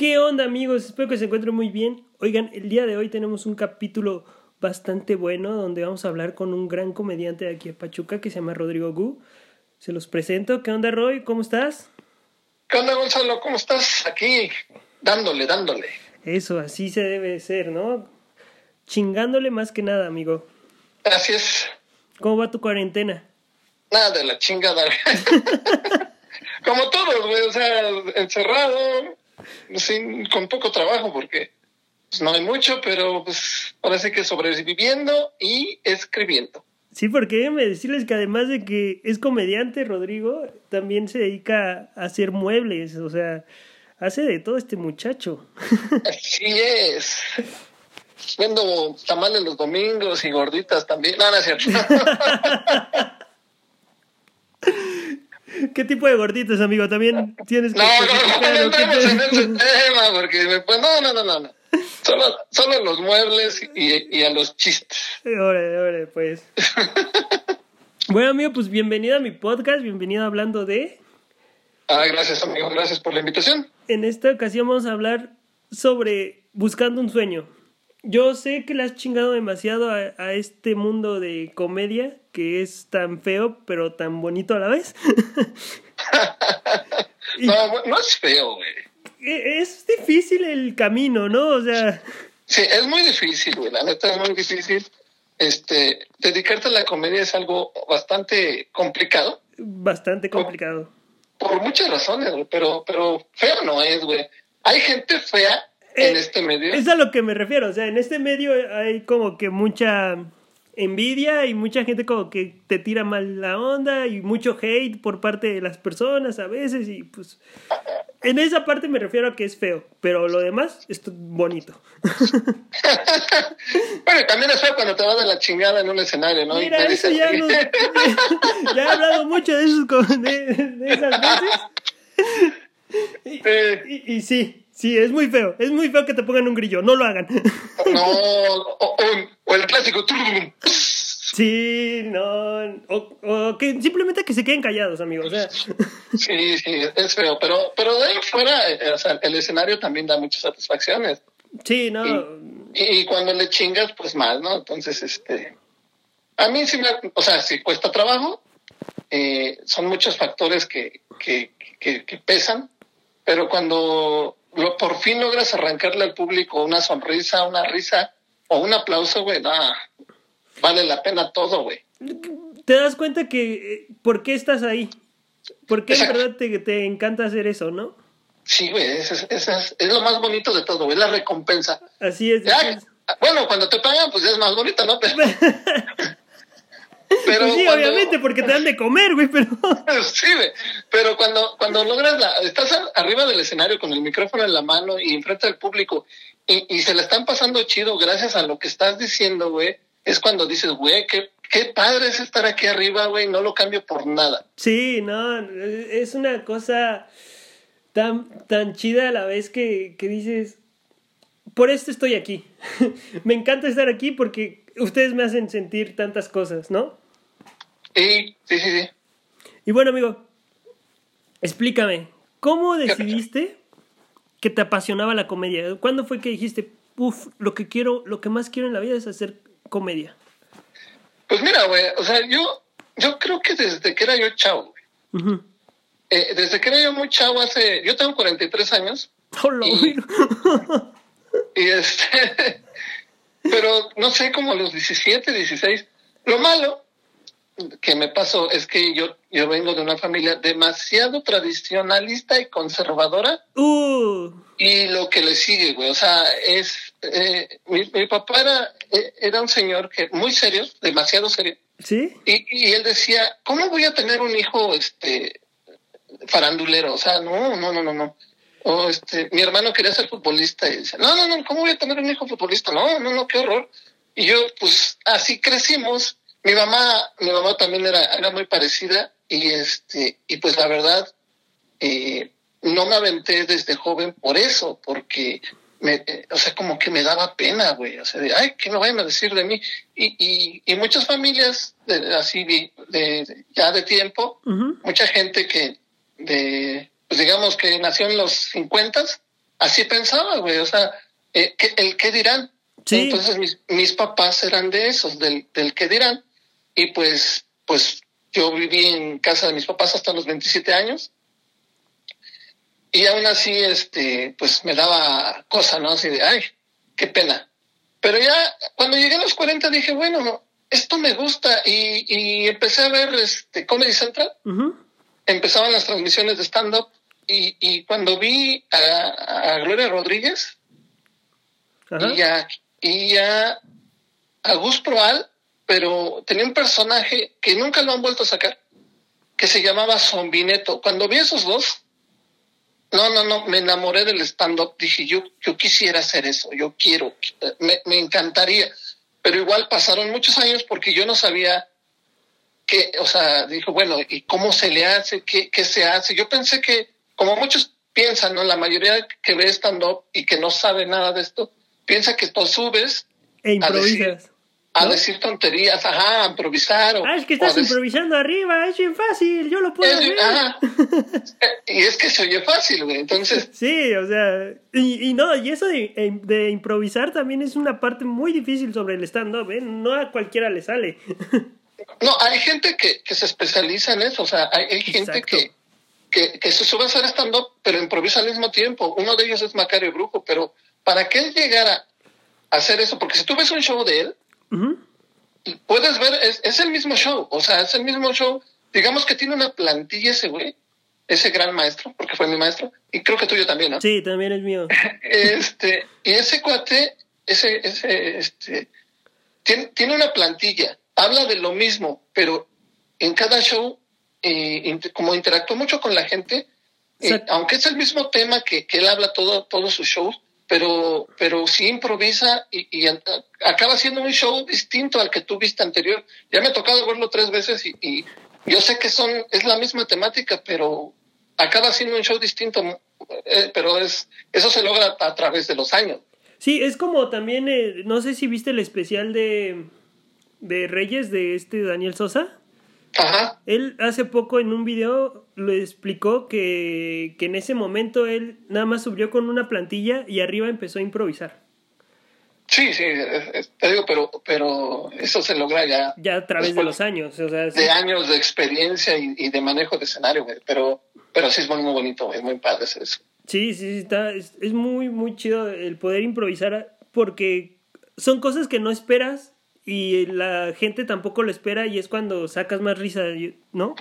¿Qué onda amigos? Espero que se encuentren muy bien. Oigan, el día de hoy tenemos un capítulo bastante bueno donde vamos a hablar con un gran comediante de aquí de Pachuca que se llama Rodrigo Gu. Se los presento. ¿Qué onda Roy? ¿Cómo estás? ¿Qué onda Gonzalo? ¿Cómo estás? Aquí dándole, dándole. Eso, así se debe ser, ¿no? Chingándole más que nada, amigo. Así es. ¿Cómo va tu cuarentena? Nada de la chingada. Como todos, güey, o sea, encerrado, sin, con poco trabajo, porque pues, no hay mucho, pero pues parece que sobreviviendo y escribiendo. Sí, porque déjenme decirles que además de que es comediante, Rodrigo, también se dedica a hacer muebles, o sea, hace de todo este muchacho. Así es. Vendo tamales los domingos y gorditas también. No, no es cierto. ¿Qué tipo de gorditas, amigo? También tienes que... No, no, no, no en ese tema, porque pues, no, no, no, no. Solo, solo los muebles y, y a los chistes. Ore, ore, pues. bueno, amigo, pues bienvenido a mi podcast, bienvenido hablando de... Ah, gracias, amigo, gracias por la invitación. En esta ocasión vamos a hablar sobre buscando un sueño. Yo sé que le has chingado demasiado a, a, este mundo de comedia que es tan feo pero tan bonito a la vez. no, no es feo, güey. Es difícil el camino, ¿no? O sea. Sí, es muy difícil, güey. La neta es muy difícil. Este, dedicarte a la comedia es algo bastante complicado. Bastante complicado. Por, por muchas razones, güey. Pero, pero feo no es, güey. Hay gente fea en eh, este medio. Es a lo que me refiero, o sea, en este medio hay como que mucha envidia y mucha gente como que te tira mal la onda y mucho hate por parte de las personas a veces y pues en esa parte me refiero a que es feo, pero lo demás es bonito. bueno, también es feo cuando te vas de la chingada en un escenario, ¿no? Mira, eso ya, no, ya, he hablado mucho de, esos, de, de esas veces. Y, y, y sí, Sí, es muy feo. Es muy feo que te pongan un grillo. No lo hagan. No, o, o, el clásico. Sí, no. O, o, que simplemente que se queden callados, amigos. O sea. Sí, sí, es feo. Pero, pero de ahí fuera, o sea, el escenario también da muchas satisfacciones. Sí, no. Y, y cuando le chingas, pues mal, ¿no? Entonces, este. A mí sí me. O sea, sí cuesta trabajo. Eh, son muchos factores que, que, que, que pesan. Pero cuando lo, por fin logras arrancarle al público una sonrisa, una risa o un aplauso, güey, nah, vale la pena todo, güey. Te das cuenta que, ¿por qué estás ahí? ¿Por qué en verdad te, te, encanta hacer eso, no? Sí, güey, es, es, es, es, lo más bonito de todo, güey, la recompensa. Así es. Ya. Bueno, cuando te pagan, pues es más bonito, ¿no? Pero, pero pues sí, cuando... obviamente, porque te dan de comer, güey, pero... sí, pero cuando, cuando logras la... Estás arriba del escenario con el micrófono en la mano y enfrente del público y, y se la están pasando chido gracias a lo que estás diciendo, güey, es cuando dices, güey, qué, qué padre es estar aquí arriba, güey, no lo cambio por nada. Sí, no, es una cosa tan, tan chida a la vez que, que dices, por esto estoy aquí. me encanta estar aquí porque ustedes me hacen sentir tantas cosas, ¿no? Sí, sí, sí, sí. Y bueno, amigo, explícame, ¿cómo decidiste que te apasionaba la comedia? ¿Cuándo fue que dijiste, uff, lo que quiero, lo que más quiero en la vida es hacer comedia? Pues mira, güey, o sea, yo, yo creo que desde que era yo chavo, güey. Uh -huh. eh, desde que era yo muy chavo, hace, yo tengo 43 años. Hola, y, y este, pero no sé, como a los 17, 16. Lo malo que me pasó es que yo, yo vengo de una familia demasiado tradicionalista y conservadora. Uh. Y lo que le sigue, güey, o sea, es... Eh, mi, mi, papá era, era un señor que muy serio, demasiado serio. ¿Sí? Y, y él decía, ¿cómo voy a tener un hijo este farandulero? O sea, no, no, no, no, no. O este, mi hermano quería ser futbolista y decía, no, no, no, ¿cómo voy a tener un hijo futbolista? No, no, no, qué horror. Y yo, pues, así crecimos. Mi mamá, mi mamá también era, era muy parecida y este, y pues la verdad, eh, no me aventé desde joven por eso, porque me, o sea, como que me daba pena, güey, o sea, de, ay, ¿qué me vayan a decir de mí? Y, y, y muchas familias, de, así, de, de, ya de tiempo, uh -huh. mucha gente que, de, pues digamos que nació en los 50, así pensaba, güey, o sea, eh, ¿qué- el qué dirán. Sí. Entonces mis, mis papás eran de esos, del, del qué dirán. Y pues, pues yo viví en casa de mis papás hasta los 27 años. Y aún así, este, pues me daba cosa, ¿no? Así de, ay, qué pena. Pero ya cuando llegué a los 40 dije, bueno, esto me gusta. Y, y empecé a ver este, Comedy Central empezaban las transmisiones de stand-up y, y cuando vi a, a Gloria Rodríguez y a, y a, a Gus Proal, pero tenía un personaje que nunca lo han vuelto a sacar, que se llamaba Zombineto. Cuando vi esos dos, no, no, no, me enamoré del stand-up. Dije, yo, yo quisiera hacer eso, yo quiero, me, me encantaría. Pero igual pasaron muchos años porque yo no sabía que, o sea, dijo, bueno, ¿y cómo se le hace? ¿Qué, qué se hace? Yo pensé que, como muchos piensan, ¿no? La mayoría que ve stand-up y que no sabe nada de esto, piensa que tú subes E improvisas. a ¿No? decir tonterías, ajá, a improvisar. O, Ah, es que o estás a decir- improvisando arriba, es bien fácil, yo lo puedo Es- hacer. ajá. y es que se oye fácil, güey. Entonces, Sí, o sea, y, y no, y eso de, de improvisar también es una parte muy difícil sobre el stand-up, ¿eh? No a cualquiera le sale. no, hay gente que, que se especializa en eso, o sea, hay, hay gente que, que, que se sube a hacer stand-up, pero improvisa al mismo tiempo. Uno de ellos es Macario Brujo, pero para que él llegara a hacer eso, porque si tú ves un show de él, Y puedes ver, es, es el mismo show, o sea, es el mismo show. Digamos que tiene una plantilla ese güey, ese gran maestro, porque fue mi maestro, y creo que tuyo también, ¿no? Sí, también es mío. Este, y ese cuate, ese, ese, este, tiene, tiene una plantilla, habla de lo mismo, pero en cada show, eh, como interactúa mucho con la gente, eh, aunque es el mismo tema que, que él habla todo, todos sus shows, pero, pero sí improvisa y, y acaba siendo un show distinto al que tú viste anterior. Ya me ha tocado verlo tres veces y, y yo sé que son, es la misma temática, pero acaba siendo un show distinto, eh, pero es, eso se logra a través de los años. Sí, es como también, eh, no sé si viste el especial de, de Reyes de este Daniel Sosa. Ajá. Él hace poco en un video lo explicó que, que en ese momento él nada más subió con una plantilla y arriba empezó a improvisar. Sí, sí, te digo, pero, pero eso se logra ya Ya a través de los años. O sea, sí. de años de experiencia y, y de manejo de escenario, güey. Pero, pero sí es muy, muy bonito, es muy padre hacer eso. Sí, sí, sí, está, es, es muy, muy chido el poder improvisar porque son cosas que no esperas y la gente tampoco lo espera y es cuando sacas más risa, ¿no?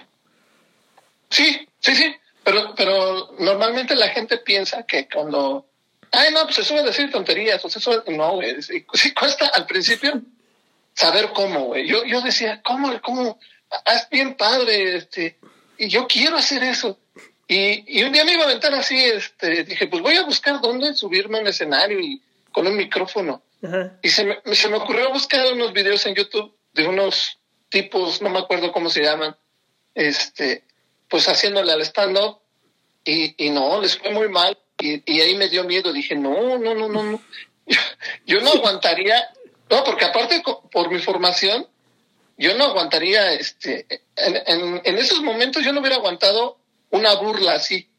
Sí, sí, sí, pero, pero normalmente la gente piensa que cuando, ay, no, pues se sube a decir tonterías, o se sube, no, güey, sí, sí cuesta al principio saber cómo, güey. Yo, yo decía, ¿cómo, cómo? Es bien padre, este, y yo quiero hacer eso. Y, y un día me iba a aventar así, este, dije, pues voy a buscar dónde subirme a un escenario y con un micrófono. Y se me, se me ocurrió buscar unos videos en YouTube de unos tipos, no me acuerdo cómo se llaman, este, pues haciéndole al stand-up y, y no, les fue muy mal y, y ahí me dio miedo, dije, no, no, no, no, no, yo, no aguantaría, no, porque aparte por mi formación, yo no aguantaría, este, en, en, en esos momentos yo no hubiera aguantado una burla así,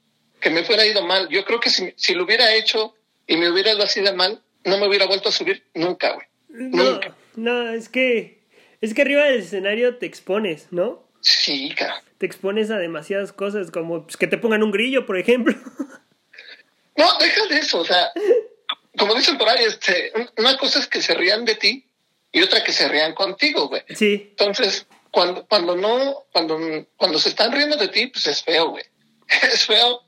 que me fuera ido mal, yo creo que si, si lo hubiera hecho y me hubiera ido así de mal, no me hubiera vuelto a subir nunca, güey. No, Nunca. no, es que es que arriba del escenario te expones, ¿no? Sí, cara. Te expones a demasiadas cosas como pues, que te pongan un grillo, por ejemplo. No, deja de eso, o sea, como dicen por ahí, este, una cosa es que se rían de ti y otra que se rían contigo, güey. Sí, Entonces, cuando, cuando no, cuando, cuando se están riendo de ti, pues es feo, güey. Es feo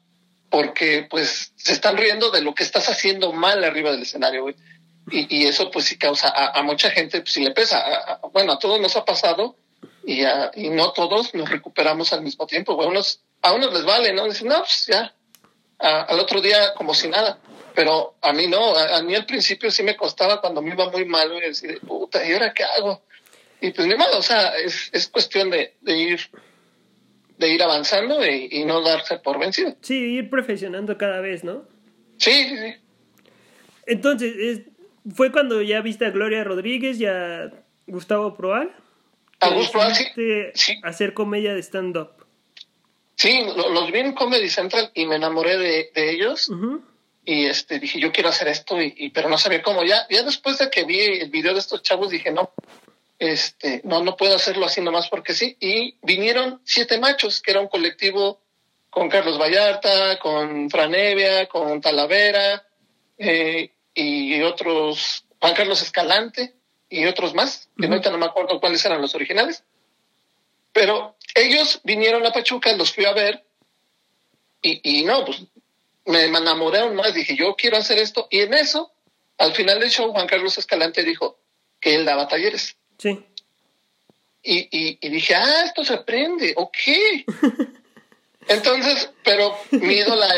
porque, pues, se están riendo de lo que estás haciendo mal arriba del escenario, güey. Y, y eso, pues, sí causa a, mucha gente, pues, sí le pesa. Bueno, a todos nos ha pasado y, a- y no todos nos recuperamos al mismo tiempo. Unos, a unos les vale, ¿no? Dicen, no, pues, ya. Al otro día, como si nada. Pero a mí no, a, a mí al principio sí me costaba cuando me iba muy mal, güey, decir, puta, ¿y ahora qué hago? Y pues ni modo, o sea, es, es cuestión de, de ir de ir avanzando y, y no darse por vencido. sí, ir perfeccionando cada vez, ¿no? Sí, sí, sí. Entonces, es- fue cuando ya viste a Gloria Rodríguez y a Gustavo Proal. A que Gus Proal, sí. hacer comedia de stand-up. Sí, lo- los vi en Comedy Central y me enamoré de, de ellos. Y este dije yo quiero hacer esto y, pero no sabía cómo ya ya después de que vi el video de estos chavos dije no este no no puedo hacerlo así nomás porque sí y vinieron siete machos que era un colectivo con Carlos Vallarta con Franevia con Talavera eh, y otros Juan Carlos Escalante y otros más que ahorita no me acuerdo cuáles eran los originales pero ellos vinieron a Pachuca los fui a ver y, y no pues me enamoré aún más, dije, yo quiero hacer esto. Y en eso, al final del show, Juan Carlos Escalante dijo que él daba talleres. Sí. Y, y, dije, ah, esto se aprende, ok. Entonces, pero mi ídola,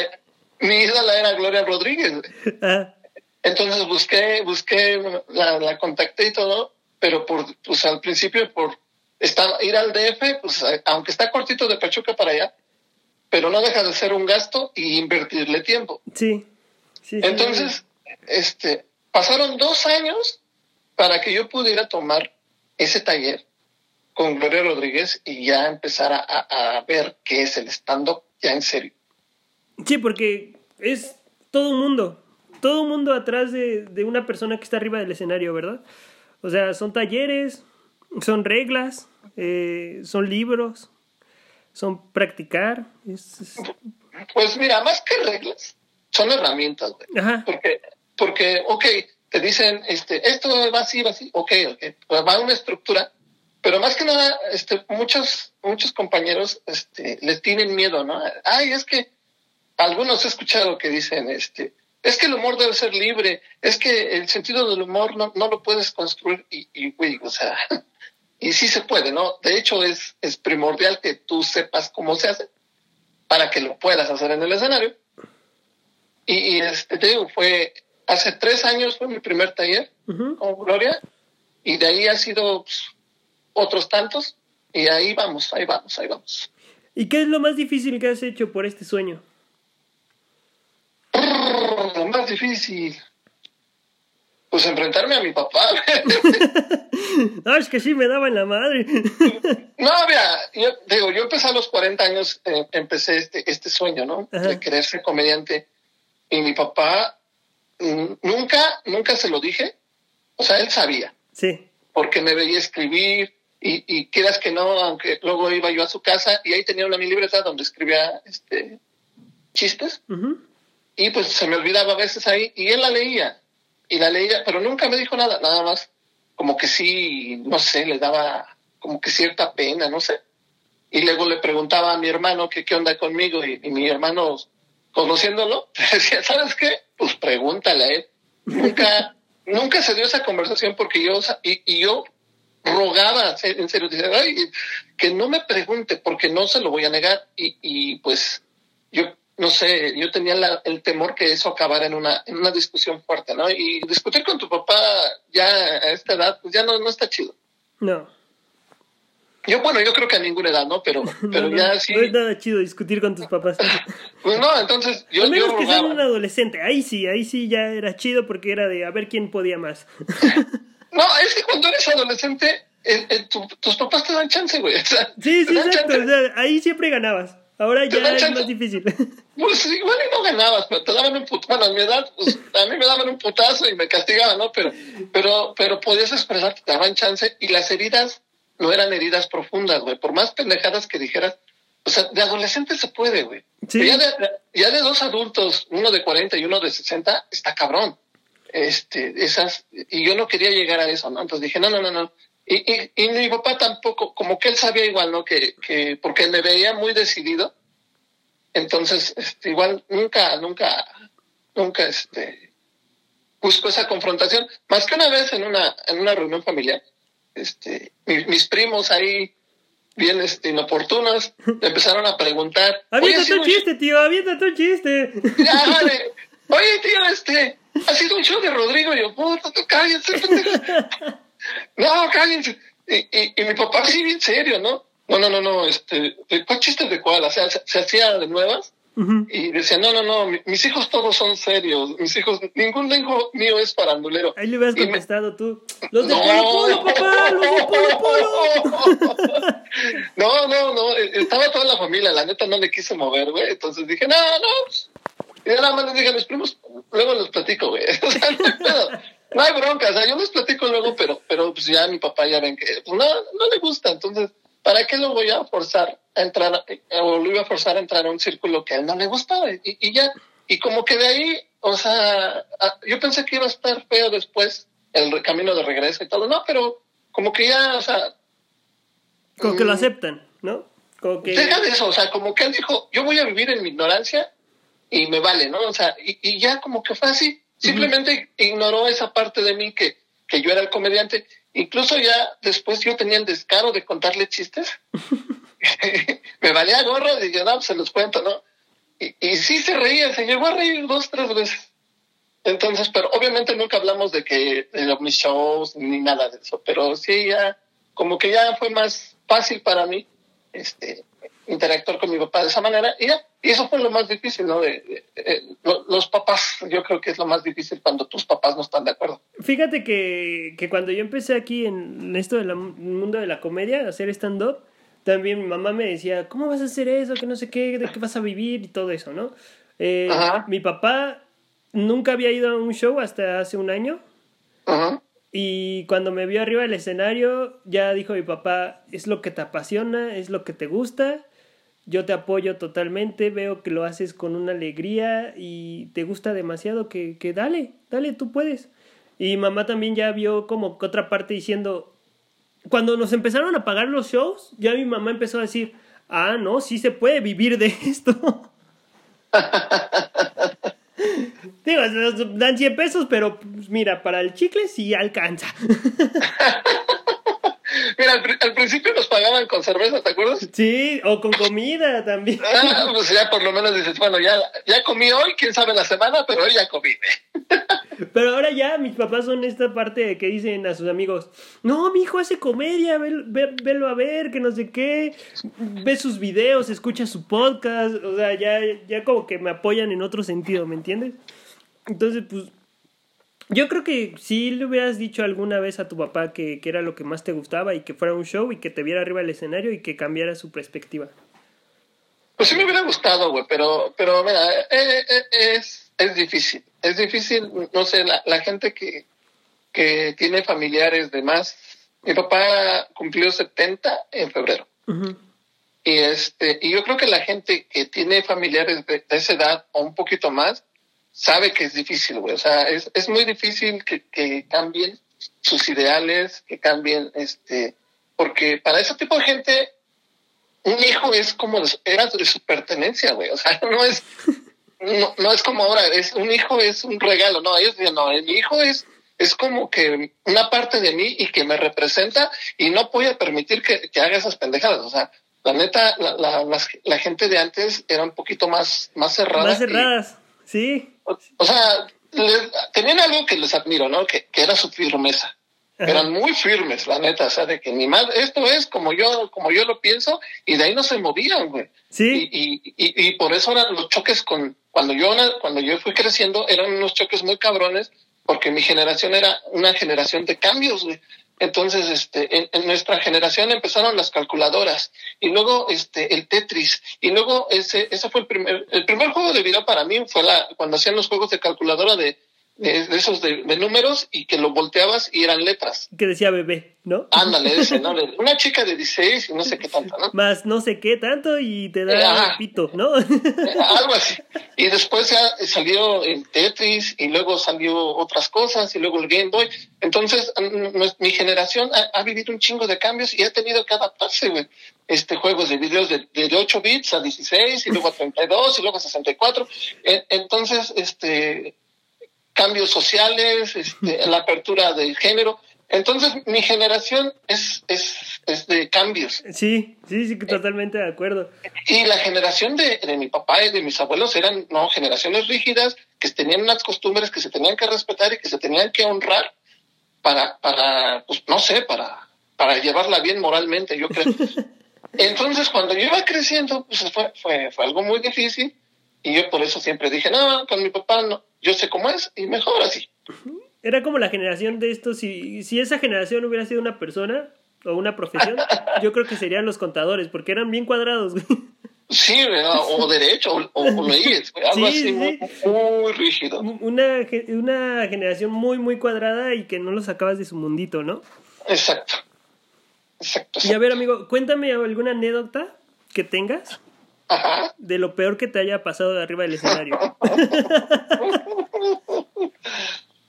mi ídola era Gloria Rodríguez. Ah. Entonces busqué, busqué, la, la, contacté y todo, pero por, pues al principio por estar, ir al DF, pues aunque está cortito de Pachuca para allá, pero no deja de ser un gasto y invertirle tiempo. Sí. sí Entonces, este, pasaron dos años para que yo pudiera tomar ese taller con Gloria Rodríguez y ya empezar a, ver qué es el stand-up ya en serio. Sí, porque es todo un mundo, todo un mundo atrás de, de una persona que está arriba del escenario, ¿verdad? O sea, son talleres, son reglas, eh, son libros, son practicar. Pues mira, más que reglas, son herramientas, güey. Porque, porque, ok, te dicen, este, esto va así, va así, ok, ok, pues va una estructura, pero más que nada, este, muchos, muchos compañeros, este, les tienen miedo, ¿no? Ay, es que algunos he escuchado que dicen, este, es que el humor debe ser libre, es que el sentido del humor no, no lo puedes construir y, y güey, o sea, y sí se puede, ¿no? De hecho, es, es primordial que tú sepas cómo se hace para que lo puedas hacer en el escenario. Y, este, te digo, fue hace tres años fue mi primer taller con Gloria y de ahí ha sido pues, otros tantos y ahí vamos, ahí vamos, ahí vamos. ¿Y qué es lo más difícil que has hecho por este sueño? Lo más difícil. Pues enfrentarme a mi papá. no, es que sí me daba en la madre. no, mira, yo digo, yo empecé a los 40 años, eh, empecé este, este sueño, ¿no? De querer ser comediante. Y mi papá nunca, nunca se lo dije. O sea, él sabía. Sí. Porque me veía escribir y, y quieras que no, aunque luego iba yo a su casa y ahí tenía una mi libreta donde escribía este chistes. Y pues se me olvidaba a veces ahí y él la leía y la leía, pero nunca me dijo nada, nada más como que sí, no sé, le daba como que cierta pena, no sé. Y luego le preguntaba a mi hermano que qué onda conmigo y, mi hermano, conociéndolo, decía, ¿sabes qué? Pues pregúntale a él. Nunca, nunca se dio esa conversación porque yo, y, y yo rogaba, en serio, dice, ay, que no me pregunte porque no se lo voy a negar. Y, y pues yo no sé, yo tenía el temor que eso acabara en una, en una discusión fuerte, ¿no? Y discutir con tu papá ya a esta edad, pues ya no, no está chido. No. Yo, bueno, yo creo que a ninguna edad, ¿no? Pero, pero ya sí. No es nada chido discutir con tus papás. pues no, entonces yo. Al menos que sean un adolescente. Ahí sí, ahí sí ya era chido porque era de a ver quién podía más. no, es que cuando eres adolescente, tus papás te dan chance, güey. sí, sí, exacto. O sea, ahí siempre ganabas. Ahora ya es más difícil. Pues igual y no ganabas, pero te daban un putazo. Bueno, a mi edad, pues, a mí me daban un putazo y me castigaban, ¿no? Pero, pero, pero podías expresarte, te daban chance y las heridas no eran heridas profundas, güey. Por más pendejadas que dijeras, o sea, de adolescente se puede, güey. Ya, de, ya de dos adultos, uno de 40 y uno de 60, está cabrón. Este, esas, y yo no quería llegar a eso, ¿no? Entonces dije, no, no, no, no. Y, y, y, mi papá tampoco, como que él sabía igual, ¿no? Que, que porque me veía muy decidido. Entonces, este, igual nunca, nunca, nunca, este, busco esa confrontación. Más que una vez en una, en una reunión familiar, este, mis, primos ahí, bien, este, inoportunos, empezaron a preguntar. Avienta tu chiste, tío, avienta tu chiste. Ya, vale. Oye, tío, este, ha sido un show de Rodrigo. Y yo, puta, tú cállate, no, cállense. Y, y, y, mi papá sí, bien serio, ¿no? No, no, no, no, este, ¿cuál chiste de cuál? O sea, se, hacía de nuevas y decía, no, no, no, mis hijos todos son serios, mis hijos, ningún hijo mío es farandulero. Ahí le hubieras contestado tú, los de Polo Polo, papá, los de Polo Polo. no, no, no, estaba toda la familia, la neta no le quise mover, güey, entonces dije, no, no, Y nada más les dije a mis primos, luego los platico, güey. O sea, no, hay pedo. No hay bronca, o sea, yo les platico luego, pero, pero pues ya mi papá ya ven que pues, no, no le gusta, entonces, ¿para qué lo voy a forzar a entrar, eh, o lo iba a forzar a entrar a un círculo que a él no le gustaba? Y, y ya, y como que de ahí, o sea, a- yo pensé que iba a estar feo después el camino de regreso y todo, no, pero como que ya, o sea, Como que lo Mm. aceptan, ¿no? Como que... Deja de eso, o sea, como que él dijo, yo voy a vivir en mi ignorancia y me vale, ¿no? O sea, y, y ya como que fue así. Simplemente ignoró esa parte de mí que, que yo era el comediante. Incluso ya después yo tenía el descaro de contarle chistes. me valía gorro y yo, no, pues se los cuento, ¿no? Y, y sí se reía, se llegó a reír dos, tres veces. Entonces, pero obviamente nunca hablamos de que de los- mis shows ni nada de eso, pero sí ya, como que ya fue más fácil para mí este, interactuar con mi papá de esa manera y ya, y eso fue lo más difícil, ¿no? De, de- de- lo- los papás, yo creo que es lo más difícil cuando tus papás no están de acuerdo. Fíjate que, que cuando yo empecé aquí en esto del mundo de la comedia, hacer stand-up, también mi mamá me decía, ¿cómo vas a hacer eso? Que no sé qué, de qué vas a vivir y todo eso, ¿no? Eh, mi papá nunca había ido a un show hasta hace un año Ajá. y cuando me vio arriba del escenario ya dijo mi papá, es lo que te apasiona, es lo que te gusta, yo te apoyo totalmente, veo que lo haces con una alegría y te gusta demasiado, que, que dale, dale, tú puedes. Y mamá también ya vio como que otra parte diciendo, cuando nos empezaron a pagar los shows, ya mi mamá empezó a decir, ah, no, sí se puede vivir de esto. Digo, dan 100 pesos, pero pues, mira, para el chicle sí alcanza. Mira, al, al principio nos pagaban con cerveza, ¿te acuerdas? sí, o con comida también. Ah, pues ya por lo menos dices, bueno, ya, ya comí hoy, quién sabe la semana, pero hoy ya comí. Pero ahora ya mis papás son esta parte de que dicen a sus amigos, no, mi hijo hace comedia, vel- ve- velo a ver, que no sé qué, ve sus videos, escucha su podcast, o sea, ya, ya como que me apoyan en otro sentido, ¿me entiendes? Entonces, pues, yo creo que si le hubieras dicho alguna vez a tu papá que, que era lo que más te gustaba y que fuera un show y que te viera arriba del escenario y que cambiara su perspectiva. Pues sí me hubiera gustado, güey, pero, pero mira, eh, eh, es, es difícil. Es difícil, no sé, la, la gente que, que tiene familiares de más. Mi papá cumplió 70 en febrero. Y este, y yo creo que la gente que tiene familiares de, de esa edad o un poquito más, sabe que es difícil, güey. O sea, es, es muy difícil que, que cambien sus ideales, que cambien, este, porque para ese tipo de gente, un hijo es como, era de su pertenencia, güey. O sea, no es, no, no es como ahora, es, un hijo es un regalo, no, ellos dicen, no, mi hijo es, es como que una parte de mí y que me representa y no voy a permitir que, que haga esas pendejadas. O sea, la neta, la, la, la gente de antes era un poquito más, más cerrada. Más y- cerradas, sí. o, o sea, les- tenían algo que les admiro, ¿no? Que, que era su firmeza. Ajá. Eran muy firmes, la neta, o sea, de que mi madre, esto es como yo, como yo lo pienso, y de ahí no se movían, güey. Sí, Y, y, y, y por eso eran los choques con, cuando yo, cuando yo fui creciendo, eran unos choques muy cabrones, porque mi generación era una generación de cambios, güey. Entonces, este, en, en nuestra generación empezaron las calculadoras y luego, este, el Tetris. Y luego ese, ese fue el primer, el primer juego de video para mí fue la, cuando hacían los juegos de calculadora de, de, de esos de, de números y que lo volteabas y eran letras. que decía bebé, ¿no? Ándale, ese, ¿no? Una chica de 16 y no sé qué tanto, ¿no? Más no sé qué tanto y te da Ajá. pito, ¿no? Algo así. Y después ya salió el Tetris y luego salió otras cosas y luego el Game Boy. Entonces, mi generación ha, ha vivido un chingo de cambios y ha tenido que adaptarse, güey. Este, juegos de videos de, de 8 bits a 16 y luego a 32 y luego a 64. En- Entonces, este, cambios sociales, este, la apertura del género. Entonces, mi generación es, es, es de cambios. sí, sí, sí, totalmente de acuerdo. Y la generación de, de mi papá y de mis abuelos eran no generaciones rígidas que tenían unas costumbres que se tenían que respetar y que se tenían que honrar para, para pues no sé, para, para llevarla bien moralmente, yo creo. Entonces, cuando yo iba creciendo, pues fue, fue, fue algo muy difícil y yo por eso siempre dije, no, con mi papá no, yo sé cómo es y mejor así. Era como la generación de estos, si, si esa generación hubiera sido una persona o una profesión, yo creo que serían los contadores, porque eran bien cuadrados. Sí, o derecho, o, o leyes, algo Sí, así sí. muy, muy rígido. Una, una generación muy, muy cuadrada y que no lo sacabas de su mundito, ¿no? Exacto. Exacto. Y a ver, amigo, cuéntame alguna anécdota que tengas Ajá. de lo peor que te haya pasado de arriba del escenario.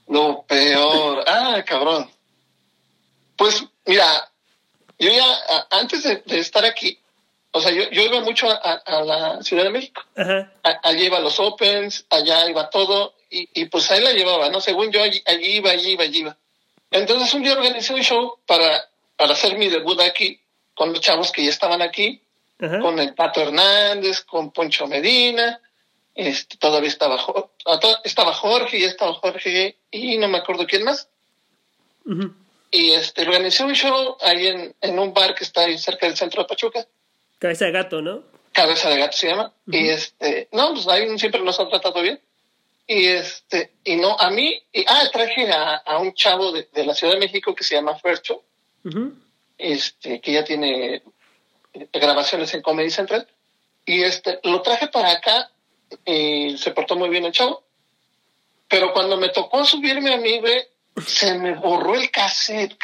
Lo peor. Ah, cabrón. Pues, mira, yo ya, antes de, de estar aquí, o sea, yo, yo iba mucho a, la Ciudad de México. Ajá. A- allí iba a los Opens, allá iba todo, y, y pues ahí la llevaba, ¿no? Según yo, allí, allí iba, allí iba, allí iba. Entonces un día organizé un show para, para hacer mi debut aquí, con los chavos que ya estaban aquí, Ajá. con el Pato Hernández, con Poncho Medina, este, todavía estaba, ah, estaba Jorge, ya estaba Jorge, y no me acuerdo quién más. Y este, organizé un show ahí en, en un bar que está ahí cerca del centro de Pachuca, Cabeza de gato, ¿no? Cabeza de Gato se llama, y este, no, pues ahí siempre nos han tratado bien. Y este, y no, a mí, y, ah, traje a, a un chavo de, de la Ciudad de México que se llama Fercho, este, que ya tiene grabaciones en Comedy Central, y este, lo traje para acá y se portó muy bien el chavo. Pero cuando me tocó subirme a mí, güey, se me borró el cassette.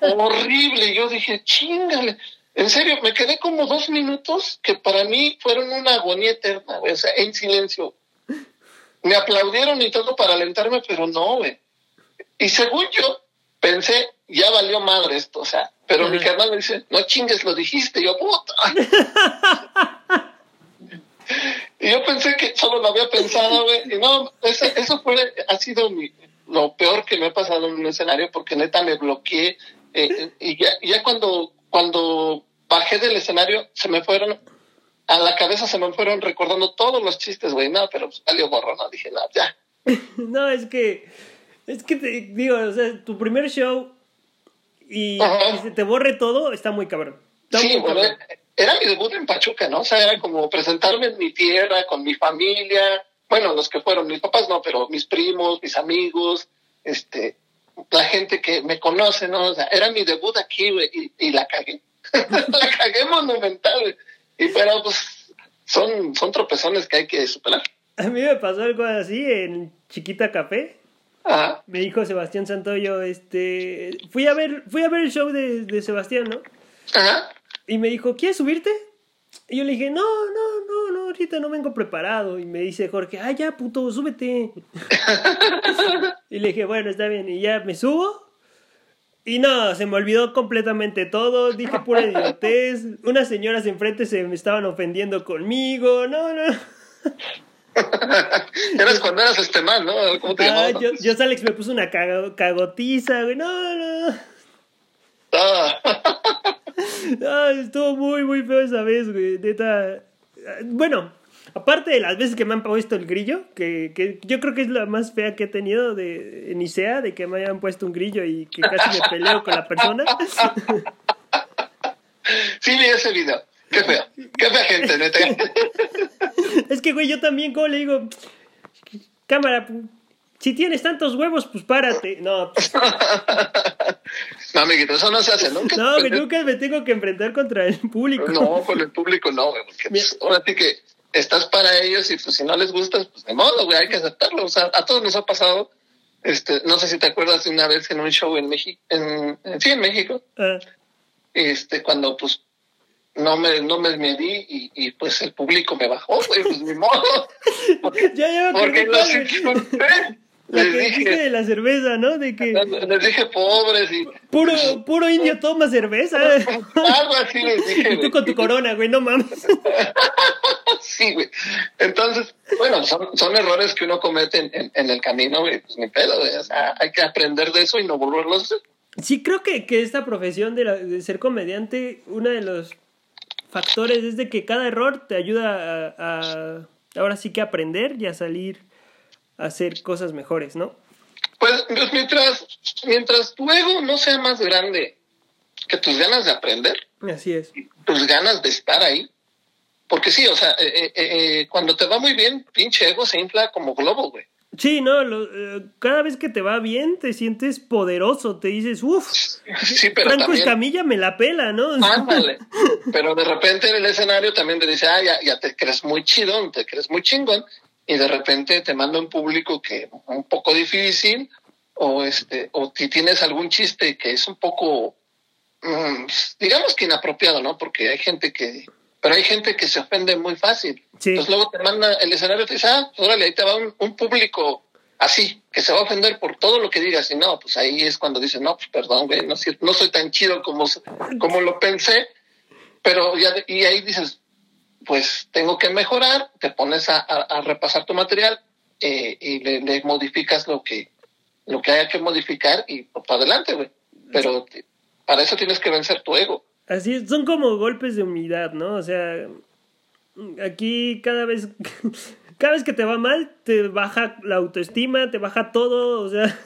Horrible. Yo dije, chingale. En serio, me quedé como dos minutos que para mí fueron una agonía eterna, güey. O sea, en silencio. Me aplaudieron y todo para alentarme, pero no, güey. Y según yo, pensé, ya valió madre esto, o sea. Pero mi carnal me dice, no chingues, lo dijiste. Yo, puta. Y yo pensé que solo lo había pensado, güey. Y no, eso, eso fue, ha sido mi, lo peor que me ha pasado en un escenario porque neta me bloqueé. eh, y ya, ya cuando, cuando bajé del escenario, se me fueron, a la cabeza se me fueron recordando todos los chistes, güey. No, pero salió borro, no, dije, no, ya. No, es que. Es que te digo, o sea, tu primer show y, y se te borre todo, está muy cabrón. Está Sí, muy bueno, cabrón. era mi debut en Pachuca, ¿no? O sea, era como presentarme en mi tierra, con mi familia, bueno, los que fueron mis papás, no, pero mis primos, mis amigos, este, la gente que me conoce, ¿no? O sea, era mi debut aquí, güey, y, y la cagué. la cagué monumental, güey. Y pero, pues, son, son tropezones que hay que superar. A mí me pasó algo así en Chiquita Café. Ajá. Me dijo Sebastián Santoyo, este, fui a ver, fui a ver el show de, de Sebastián, ¿no? Ajá. Y me dijo, ¿quieres subirte? Y yo le dije, no, no, no, no, ahorita no vengo preparado. Y me dice Jorge, ah, ya, puto, súbete. y le dije, bueno, está bien. Y ya me subo. Y no, se me olvidó completamente todo. Dije pura idiotez. Unas señoras enfrente se me estaban ofendiendo conmigo. No, no. Eras cuando eras este man, ¿no? ¿Cómo te Ah, yo, yo Alex me puso una cago- cagotiza, güey. No, no. Ah. Ah, estuvo muy, muy feo esa vez, güey. Neta. Bueno, aparte de las veces que me han puesto el grillo, que, que yo creo que es la más fea que he tenido de, en ISEA, de que me hayan puesto un grillo y que casi me peleo con la persona. Sí, vi ese video. Qué feo. Qué fea gente, neta. es que, güey, yo también, como le digo, cámara, si tienes tantos huevos, pues párate. No, pues, No, amiguito, eso no se hace nunca. no, güey, nunca me tengo que enfrentar contra el público. No, con el público no, güey, porque pues, ahora sí que estás para ellos y pues si no les gustas, pues de modo, güey, hay que aceptarlo. O sea, a todos nos ha pasado, este, no sé si te acuerdas de una vez en un show en México, en, en- sí, en México, Ah, este, cuando pues no me, no me medí y, y pues el público me bajó, güey, pues ni modo. Porque, ya, porque güey. qué. La Les que dije, de la cerveza, ¿no? De que les dije pobres y puro, puro indio toma cerveza. algo así les dije. Y tú con tu corona, güey, no mames. Sí, güey. Entonces, bueno, son, son errores que uno comete en, en- en el camino, güey. Pues ni pedo, güey. O sea, hay que aprender de eso y no volverlo a hacer. Sí, creo que, que esta profesión de, la- de ser comediante, uno de los factores es de que cada error te ayuda a, a- ahora sí que aprender y a salir a hacer cosas mejores, ¿no? Pues, pues mientras, mientras tu ego no sea más grande que tus ganas de aprender, Así es. tus ganas de estar ahí. Porque sí, o sea, eh, eh, eh, cuando te va muy bien, pinche ego se infla como globo, güey. Sí, no, lo- cada vez que te va bien te sientes poderoso, te dices, uff, Sí, pero Franco también... Escamilla me la pela, ¿no? Ándale. Pero de repente en el escenario también te dice, ah, ya, ya te crees muy chidón, te crees muy chingón, y de repente te manda un público que un poco difícil, o este, o si tienes algún chiste que es un poco, mm, digamos que inapropiado, ¿no? Porque hay gente que, pero hay gente que se ofende muy fácil. Sí. Entonces luego te manda el escenario y te dice, ah, órale, ahí te va un, un público así, que se va a ofender por todo lo que digas, y no, pues ahí es cuando dices, no, pues perdón, güey, no, soy- tan chido como, como lo pensé, pero ya, y ahí dices, pues tengo que mejorar, te pones a, repasar tu material eh, y le, modificas lo que, lo que haya que modificar y pues, para adelante, güey. Pero para eso tienes que vencer tu ego. Así es, son como golpes de humildad, ¿no? O sea, aquí cada vez, cada vez que te va mal, te baja la autoestima, te baja todo, o sea,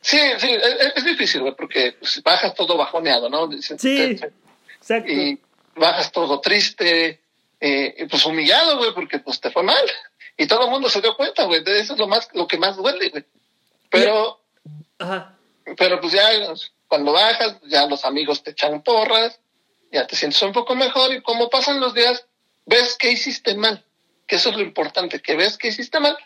Sí, sí, es, es difícil, güey, porque pues, bajas todo bajoneado, ¿no? Sí, exacto. y bajas todo triste, eh, pues humillado, güey, porque pues te fue mal. Y todo el mundo se dio cuenta, güey, de eso es lo más, lo que más duele, güey. Pero, Ajá. pero pues ya cuando bajas, ya los amigos te echan porras, ya te sientes un poco mejor y como pasan los días, ves que hiciste mal, que eso es lo importante, que ves que hiciste mal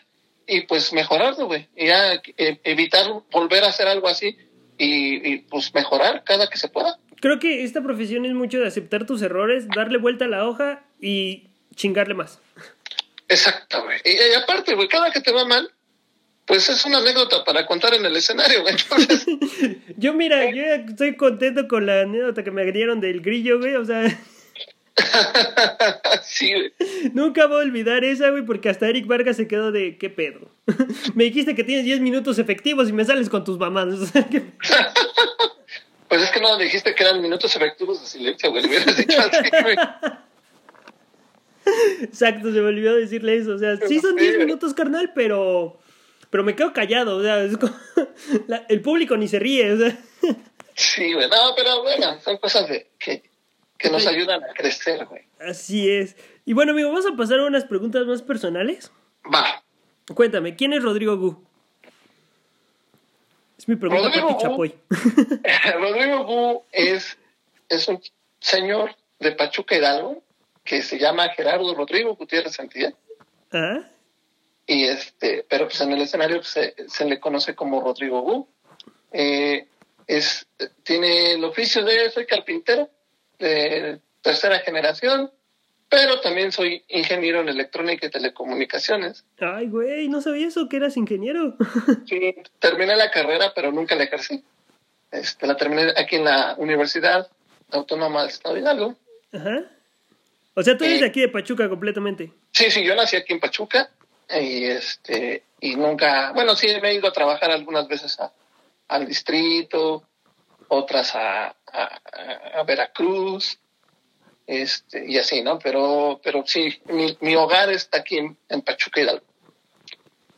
y pues mejorarlo, güey, y ya eh, evitar volver a hacer algo así y, y, pues mejorar cada que se pueda. Creo que esta profesión es mucho de aceptar tus errores, darle vuelta a la hoja y chingarle más. Exacto, güey. Y, y aparte, güey, cada que te va mal, pues es una anécdota para contar en el escenario, güey. Entonces, Yo, mira, yo estoy contento con la anécdota que me dieron del grillo, güey, o sea, sí, güey. nunca voy a olvidar esa, güey, porque hasta Eric Vargas se quedó de, ¿qué pedo? me dijiste que tienes 10 minutos efectivos y me sales con tus mamás. Pues es que no dijiste que eran minutos efectivos de silencio, güey. Le hubieras dicho así, güey. Exacto, se me olvidó decirle eso. O sea, sí son 10 minutos, carnal, pero. Pero me quedo callado. O sea, es como- la- el público ni se ríe. O sea, Sí, güey. No, pero bueno, son cosas de, que, que nos ayudan a crecer, güey. así es. Y bueno, amigo, vamos a pasar a unas preguntas más personales. Va. Cuéntame, ¿quién es Rodrigo Gu? Es mi pregunta Rodrigo para ti. Chapoy. Rodrigo Gu es, es un señor de Pachuca Hidalgo que se llama Gerardo Rodrigo Gutiérrez Santillán. ¿Ah? y este pero pues en el escenario se, se le conoce como Rodrigo Gu Eh, es tiene el oficio de soy carpintero de tercera generación pero también soy ingeniero en electrónica y telecomunicaciones Ay, güey, no sabía eso, que eras ingeniero. sí, terminé la carrera pero nunca la ejercí este la terminé aquí en la Universidad Autónoma del Estado de Hidalgo Ajá. O sea, tú eres Eh. de aquí de Pachuca completamente. Sí, sí, yo nací aquí en Pachuca y este y nunca, bueno, sí me he ido a trabajar algunas veces a, al distrito, otras a, a, a Veracruz, este y así, ¿no? Pero pero sí, mi, mi hogar está aquí en, en Pachuca Hidalgo.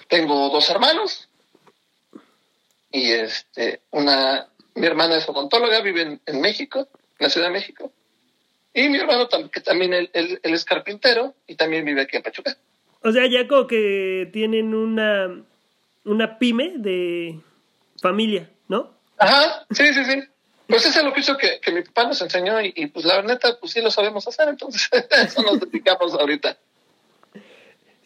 Tengo dos hermanos y este una mi hermana es odontóloga, vive en, en México, en la Ciudad de México. Y mi hermano tam- que también él, él- él es carpintero y también vive aquí en Pachuca. O sea, ya como que tienen una, una pyme de familia. Ajá, sí, sí, sí. Pues ese es el oficio que, que mi papá nos enseñó y, y, pues la neta, pues sí lo sabemos hacer, entonces eso nos dedicamos ahorita.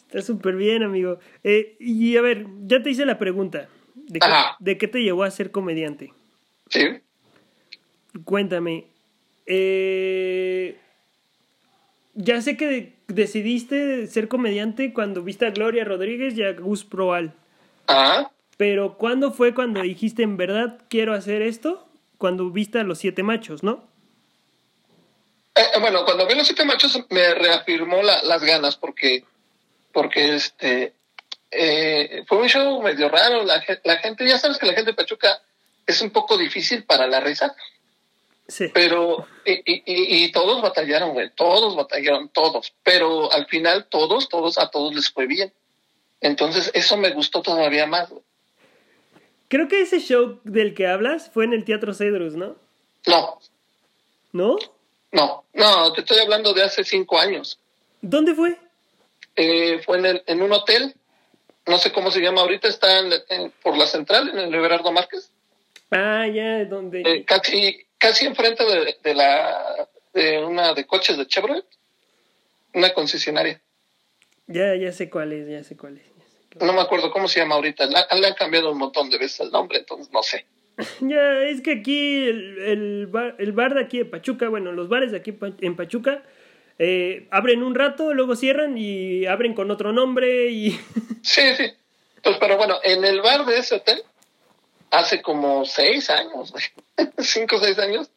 Está súper bien, amigo. Eh, y a ver, ya te hice la pregunta. ¿De qué. ¿De qué te llevó a ser comediante? Sí. Cuéntame. Eh, ya sé que de- decidiste ser comediante cuando viste a Gloria Rodríguez y a Gus Proal. Ajá. Pero ¿cuándo fue cuando dijiste en verdad quiero hacer esto? Cuando viste a los siete machos, ¿no? Eh, eh, bueno, cuando vi los siete machos me reafirmó la- las ganas porque, porque este, eh, fue un show medio raro. La, la gente, ya sabes que la gente de Pachuca es un poco difícil para la risa, Sí. pero, y, y- y- y todos batallaron, güey, todos batallaron, todos, pero al final todos, todos, a todos les fue bien. Entonces eso me gustó todavía más. güey. Creo que ese show del que hablas fue en el Teatro Cedrus, ¿no? No, ¿No? no, no, te estoy hablando de hace cinco años. ¿Dónde fue? Eh, fue en, el, en un hotel no sé cómo se llama ahorita, está en, por la central, en el Everardo Márquez. Ah, ya, donde... Eh, casi, casi enfrente de, de, la, de una de coches de Chevrolet, una concesionaria. Ya, ya sé cuál es, ya sé cuál es. No me acuerdo cómo se llama ahorita, le han cambiado un montón de veces el nombre, entonces no sé. Ya, es que aquí el, el, bar, el bar de aquí de Pachuca, bueno, los bares de aquí en Pachuca, eh, abren un rato, luego cierran y abren con otro nombre y... Sí, sí. Pues, pero bueno, en el bar de ese hotel, hace como seis años, cinco o seis años,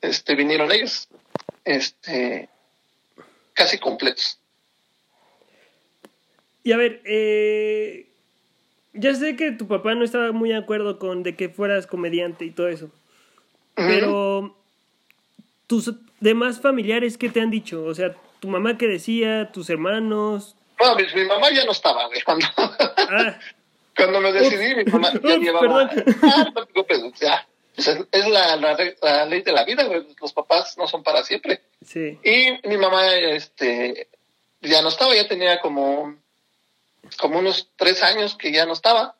este, vinieron ellos, este, casi completos. Y a ver, eh, ya sé que tu papá no estaba muy de acuerdo con de que fueras comediante y todo eso. Pero tus demás familiares, ¿qué te han dicho? O sea, tu mamá qué decía, tus hermanos. No, mi, mamá ya no estaba, cuando, ah. cuando me decidí, mi mamá ya llevaba. Ah, no te preocupes, ya. Pues es, la, la, ley de la vida, los papás no son para siempre. Sí. Y mi mamá, este, ya no estaba, ya tenía como como unos tres años que ya no estaba.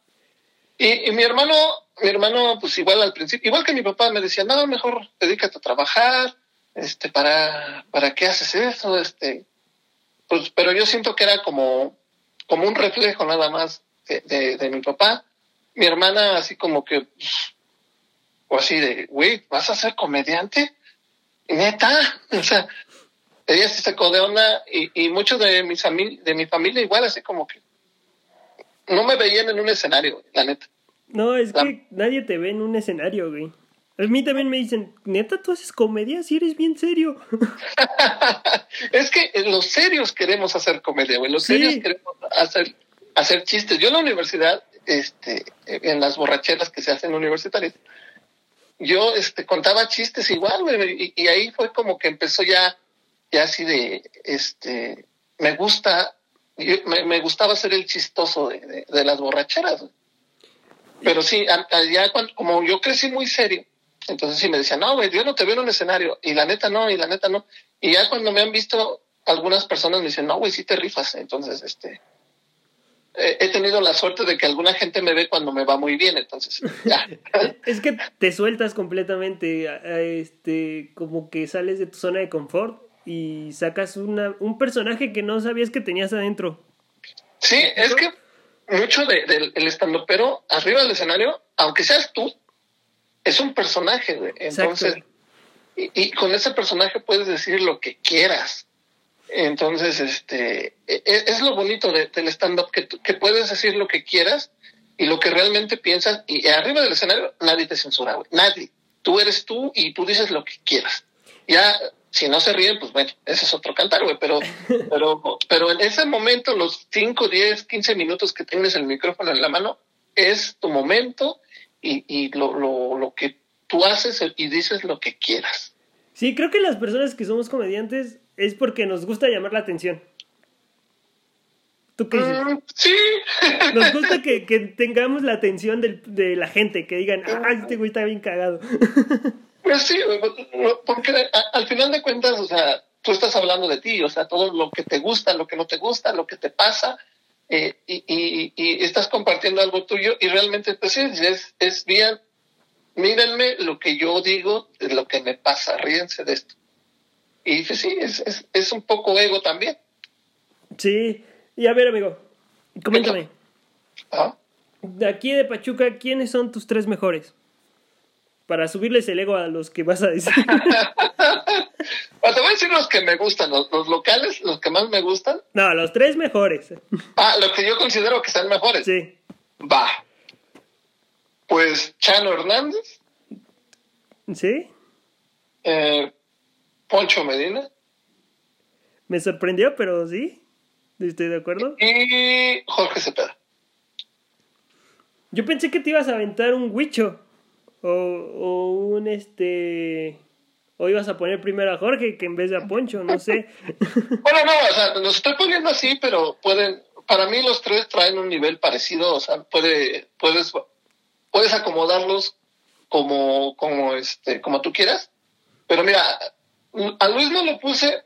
Y, mi hermano, mi hermano, pues igual al principio, igual que mi papá me decía, no, mejor dedícate a trabajar, este, para, ¿para qué haces eso? Este, pues, pero yo siento que era como, como un reflejo nada más de, de, mi papá. Mi hermana así como que, o así de, güey, ¿vas a ser comediante? Neta, o sea, ella se sacó de onda y, y muchos de mis de mi familia igual así como que, no me veían en un escenario, la neta. No, es que nadie te ve en un escenario, güey. A mí también me dicen, neta, tú haces comedia si eres bien serio. es que los serios queremos hacer comedia, güey. Los serios queremos hacer, hacer chistes. Yo en la universidad, este, en las borracheras que se hacen universitarias, yo este, contaba chistes igual, güey. Y, y ahí fue como que empezó ya, ya así de, este, me gusta me, me, gustaba ser el chistoso de, de, las borracheras. Pero sí, cuando, como yo crecí muy serio, entonces sí me decían, no, güey, yo no te veo en un escenario. Y la neta no, y la neta no. Y ya cuando me han visto, algunas personas me dicen, no, güey, sí te rifas. Entonces, este, he tenido la suerte de que alguna gente me ve cuando me va muy bien, entonces ya. es que te sueltas completamente, este, como que sales de tu zona de confort y sacas una, un personaje que no sabías que tenías adentro. Sí, es que mucho del de, estando, pero arriba del escenario, aunque seas tú, es un personaje, Entonces, y, y, con ese personaje puedes decir lo que quieras. Entonces, este, e, e, es, lo bonito del stand-up, que, que puedes decir lo que quieras y lo que realmente piensas. Y arriba del escenario nadie te censura, Nadie. Tú eres tú y tú dices lo que quieras. Ya si no se ríen, pues bueno, ese es otro cantar, güey, pero, pero, pero en ese momento, los 5, 10, 15 minutos que tienes el micrófono en la mano, es tu momento y, y lo, lo, lo que tú haces y dices lo que quieras. Sí, creo que las personas que somos comediantes es porque nos gusta llamar la atención. ¿Tú qué dices? Mm, sí. Nos gusta que, que tengamos la atención del, de la gente, que digan, ah, este güey está bien cagado. Pues sí, porque al final de cuentas, o sea, tú estás hablando de ti, o sea, todo lo que te gusta, lo que no te gusta, lo que te pasa, eh, y, y, y, estás compartiendo algo tuyo y realmente, pues sí, es, es bien, mírenme lo que yo digo, lo que me pasa, ríense de esto. Y pues sí, es, es, es un poco ego también. Sí, y a ver, amigo, coméntame. ¿Ah? De aquí de Pachuca, ¿quiénes son tus tres mejores? Para subirles el ego a los que vas a decir. te voy a decir los que me gustan, los, locales, los que más me gustan. No, los tres mejores. Ah, los que yo considero que son mejores. Sí. Va. Pues Chano Hernández. Sí. Eh, Poncho Medina. Me sorprendió, pero sí. Estoy de acuerdo. Y Jorge Cepeda. Yo pensé que te ibas a aventar un huicho. O, o un este. O ibas a poner primero a Jorge que en vez de a Poncho, no sé. bueno, no, o sea, los estoy poniendo así, pero pueden. Para mí los tres traen un nivel parecido, o sea, puede, puedes, puedes acomodarlos como, como, este, como tú quieras. Pero mira, a Luis no lo puse,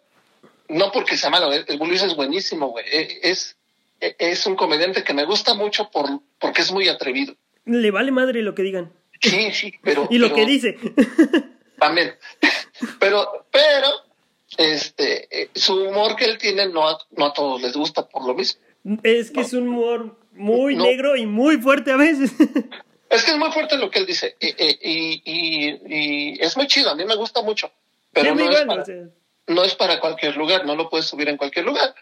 no porque sea malo, el Luis es buenísimo, güey. E, es, e, es un comediante que me gusta mucho por, porque es muy atrevido. Le vale madre lo que digan. Sí, sí, pero... y lo que dice. También. Pero, pero, este, eh, su humor que él tiene no a, no a todos les gusta por lo mismo. Es que es un humor muy negro y muy fuerte a veces. Es que es muy fuerte lo que él dice y, y, y, y es muy chido, a mí me gusta mucho, pero no, es para, no es para cualquier lugar, no lo puedes subir en cualquier lugar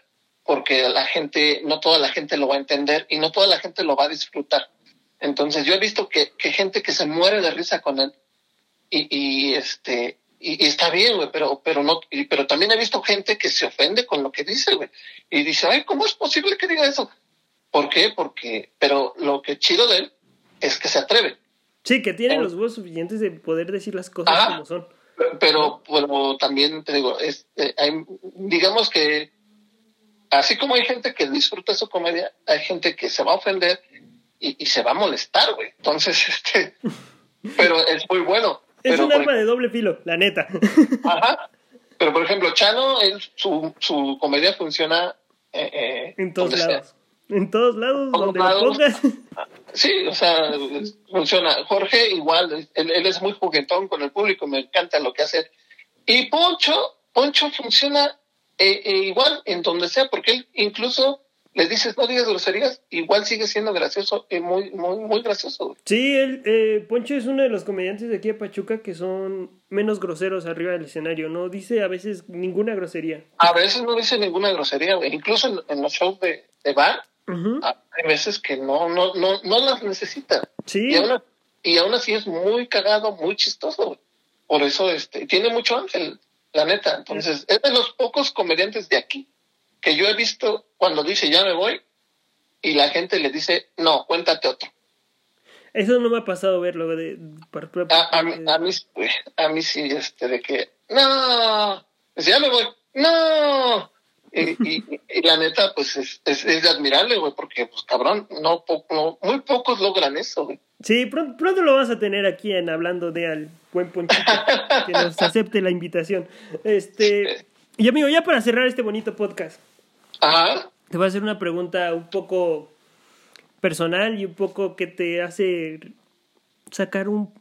porque la gente, no toda la gente lo va a entender y no toda la gente lo va a disfrutar. Entonces yo he visto que, que gente que se muere de risa con él y, y este y, está bien, güey, pero, pero no, pero también he visto gente que se ofende con lo que dice, güey, y dice, ay, ¿cómo es posible que diga eso? ¿Por qué? Porque, pero lo que chido de él es que se atreve. Sí, que tiene los huevos suficientes de poder decir las cosas como son. Pero, bueno, también te digo, es, eh, digamos que así como hay gente que disfruta su comedia, hay gente que se va a ofender y, y se va a molestar, güey. Entonces, este, pero es muy bueno. Es un arma de doble filo, la neta. Ajá. Pero por ejemplo, Chano, él, su, su comedia funciona eh, eh en todos lados. En todos lados, donde lo pongas. Sí, o sea, funciona. Jorge igual, él, él, es muy juguetón con el público, me encanta lo que hace. Y Poncho, Poncho funciona eh, eh, igual en donde sea, porque él incluso le dices no digas groserías, igual sigue siendo gracioso y muy, muy, muy gracioso. Sí, el, eh, Poncho es uno de los comediantes de aquí de Pachuca que son menos groseros arriba del escenario, no dice a veces ninguna grosería. A veces no dice ninguna grosería, incluso en, los shows de, de bar, hay veces que no, no, no, no las necesita. Sí. Y aún, y aún así es muy cagado, muy chistoso. Por eso este, tiene mucho ángel, la neta. Entonces, es de los pocos comediantes de aquí que yo he visto cuando dice ya me voy y la gente le dice no, cuéntate otro. Eso no me ha pasado verlo de, a, mí, a, mí, a mí sí, este, de que no, ya me voy, no. Y, y, la neta, pues es, es, admirable, güey, porque, pues cabrón, no, muy pocos logran eso, güey. Sí, pronto, pronto, lo vas a tener aquí en Hablando de Al Buen Ponchito, que nos acepte la invitación. Este, y amigo, ya para cerrar este bonito podcast, te voy a hacer una pregunta un poco personal y un poco que te hace sacar un,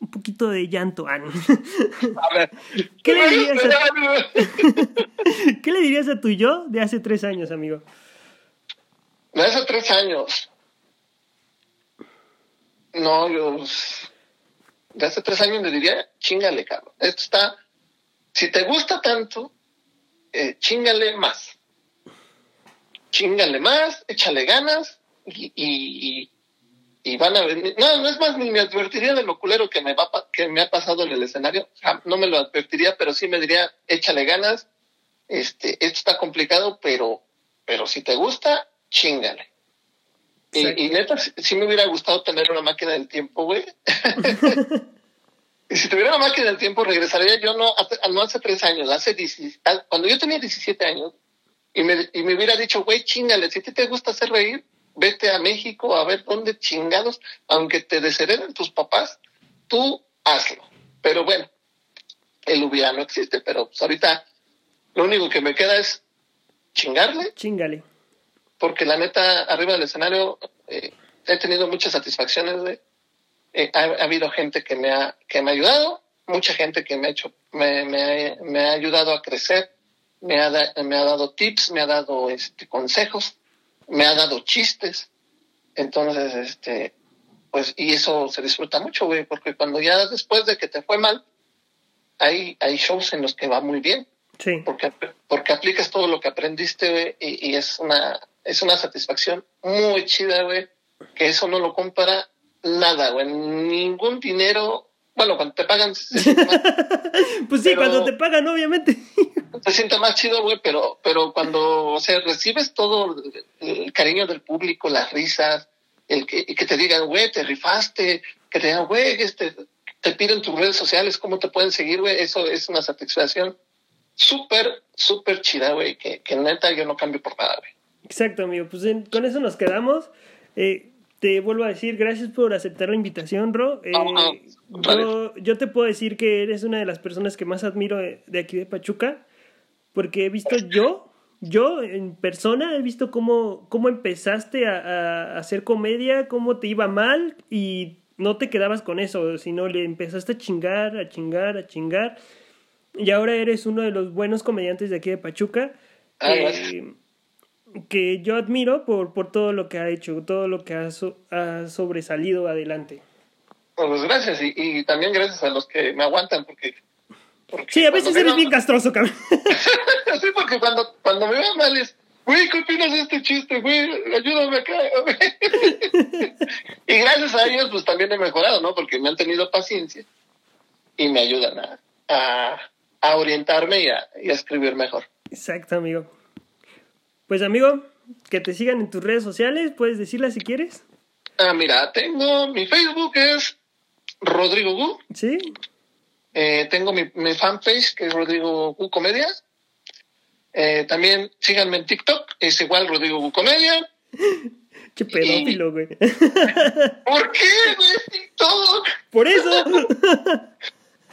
un poquito de llanto. Ah, a ver. ¿Qué le dirías a, ¿Qué le dirías a tu yo de hace tres años, amigo? De hace tres años. No, yo. De hace tres años le diría, chingale, cabrón. Esto está. Si te gusta tanto, eh, chingale más chingale más, échale ganas y, y, y, van a venir. No, no es más, ni me advertiría de lo culero que me, va, que me ha pasado en el escenario. No me lo advertiría, pero sí me diría, échale ganas. Este, esto está complicado, pero, pero si te gusta, chingale. Y, y, neta, sí, me hubiera gustado tener una máquina del tiempo, güey. y si tuviera una máquina del tiempo, regresaría yo no hace, no hace tres años, hace cuando yo tenía 17 años, y me, y me hubiera dicho, güey, chingale, si a ti te gusta hacer reír, vete a México a ver dónde chingados, aunque te deshereden tus papás, tú hazlo. Pero bueno, el hubiera no existe, pero pues ahorita lo único que me queda es chingarle. Chingale. Porque la neta, arriba del escenario, eh, he tenido muchas satisfacciones. Eh, ha, habido gente que me ha, que me ha ayudado, mucha gente que me ha hecho, me, me, me ha ayudado a crecer me ha, me ha dado tips, me ha dado este, consejos, me ha dado chistes. Entonces, este, pues, y eso se disfruta mucho, güey, porque cuando ya después de que te fue mal, hay, hay shows en los que va muy bien. Sí. Porque, porque aplicas todo lo que aprendiste, güey, y, y, es una, es una satisfacción muy chida, güey, que eso no lo compara nada, güey, ningún dinero bueno, cuando te pagan. pues sí, cuando te pagan, obviamente. te siente más chido, güey, pero, pero cuando, o sea, recibes todo el, cariño del público, las risas, el que, que te digan, güey, te rifaste, que te digan, güey, este, te piden tus redes sociales, cómo te pueden seguir, güey, eso es una satisfacción súper, súper chida, güey, que, que neta yo no cambio por nada, güey. Exacto, amigo, pues con eso nos quedamos. Eh, te vuelvo a decir, gracias por aceptar la invitación, Ro. Eh, yo, yo, te puedo decir que eres una de las personas que más admiro de, aquí de Pachuca, porque he visto yo, yo en persona he visto cómo, cómo empezaste a, a, hacer comedia, cómo te iba mal y no te quedabas con eso, sino le empezaste a chingar, a chingar, a chingar. Y ahora eres uno de los buenos comediantes de aquí de Pachuca. Ah, que, que yo admiro por, por todo lo que ha hecho, todo lo que ha, so- ha sobresalido adelante. Pues gracias, y, y también gracias a los que me aguantan, porque. porque Sí, a veces eres bien castroso, cabrón. sí, porque cuando, cuando me va mal es. Güey, ¿qué opinas de este chiste, güey? Ayúdame acá. y gracias a ellos, pues también he mejorado, ¿no? Porque me han tenido paciencia y me ayudan a, a, a orientarme y a, y a escribir mejor. Exacto, amigo. Pues, amigo, que te sigan en tus redes sociales, puedes decirlas si quieres. Ah, mira, tengo mi Facebook es Rodrigo Gu. ¿Sí? Eh, tengo mi, mi fanpage que es Rodrigo Gu Comedia. Eh, también síganme en TikTok, es igual Rodrigo Gu Comedia. Che pedófilo, güey. ¿Por qué, güey? TikTok. Por eso.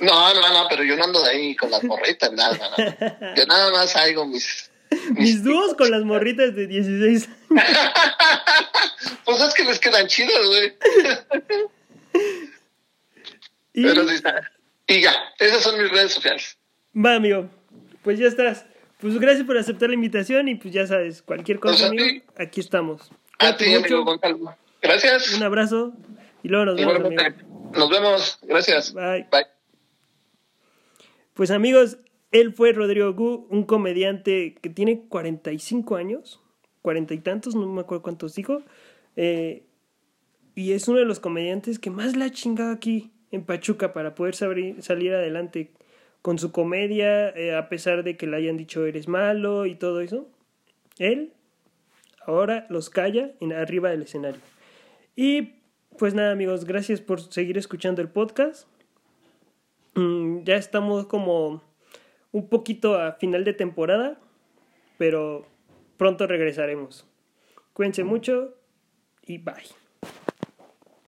No, no, no, pero yo no ando de ahí con las morritas, nada, nada. Yo nada más hago mis. Mis dúos con las morritas de 16 años. Pues es que les quedan chidos, güey. Y Pero sí está. Y ya, esas son mis redes sociales. va, amigo. Pues ya estás. Pues gracias por aceptar la invitación y pues ya sabes, cualquier cosa, Pues amigo, aquí estamos. A ti, amigo mucho. Gonzalo. Gracias. Un abrazo y luego nos vemos, amigo. Nos vemos. Gracias. Bye. Bye. Pues amigos, él fue Rodrigo Gu, un comediante que tiene 45 años, cuarenta y tantos, no me acuerdo cuántos dijo, eh, y es uno de los comediantes que más la ha chingado aquí en Pachuca para poder salir adelante con su comedia, eh, a pesar de que le hayan dicho eres malo y todo eso. Él ahora los calla en arriba del escenario. Y pues nada amigos, gracias por seguir escuchando el podcast. Mm, ya estamos como un poquito a final de temporada, pero pronto regresaremos. Cuídense mucho y bye.